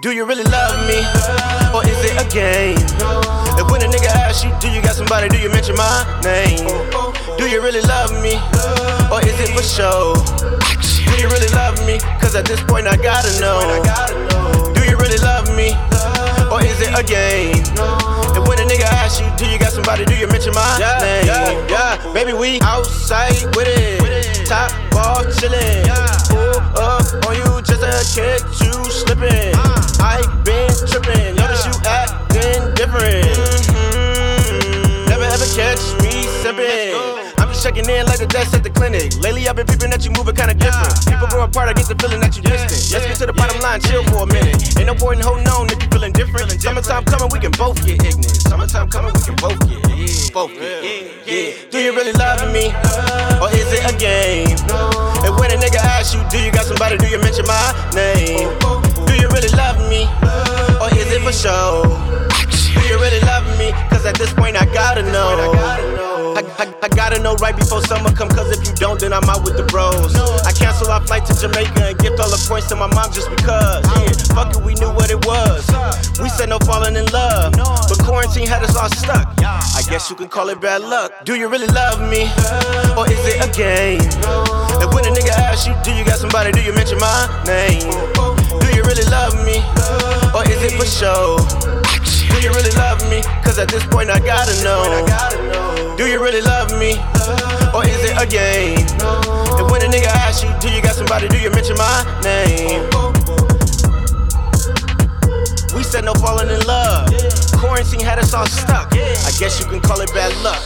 Do you really love me? Or is it a game? And when a nigga asks you, do you got somebody, do you mention my name? Do you really love me? Or is it for show? Do you really love me? Cause at this point I gotta know. Do you really love me? Or is it a game? And when a nigga asks you, do you got somebody, do you mention my name? Yeah, yeah, baby, we outside with it. Top ball chillin'. Pull up on you just to catch you slipping. I been tripping, notice you acting different. Mhm. Never ever catch me just checking in like the desk at the clinic. Lately I've been peeping that you moving kinda different. People grow apart, I get the feeling that you distant. Let's get to the bottom line, chill for a minute. Ain't no point in holding on if you feeling different. Summertime coming, we can both get ignorant. Summertime coming, we can both get both get Do you really love me, or is it a game? And when a nigga asks you, do you got somebody? Do you mention my name? Do you really love me, or is it for show? Do you really love me? Cause at this point I gotta know. I, I, I gotta know right before summer come, cause if you don't, then I'm out with the bros. I cancel our flight to Jamaica and gift all the points to my mom just because. Yeah, fuck it, we knew what it was. We said no falling in love, but quarantine had us all stuck. Guess you can call it bad luck. Do you really love me? Or is it a game? And when a nigga asks you, do you got somebody, do you mention my name? Do you really love me? Or is it for show? Do you really love me? Cause at this point I gotta know. Do you really love me? Or is it a game? And when a nigga asks you, do you got somebody, do you mention my name? We said no falling in love. Quarantine had us all stuck. I guess you can call it bad luck.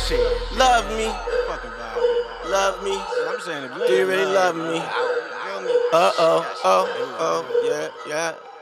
Love me. Love me. I'm saying if Do you really love me? Uh oh, oh, oh, yeah, yeah.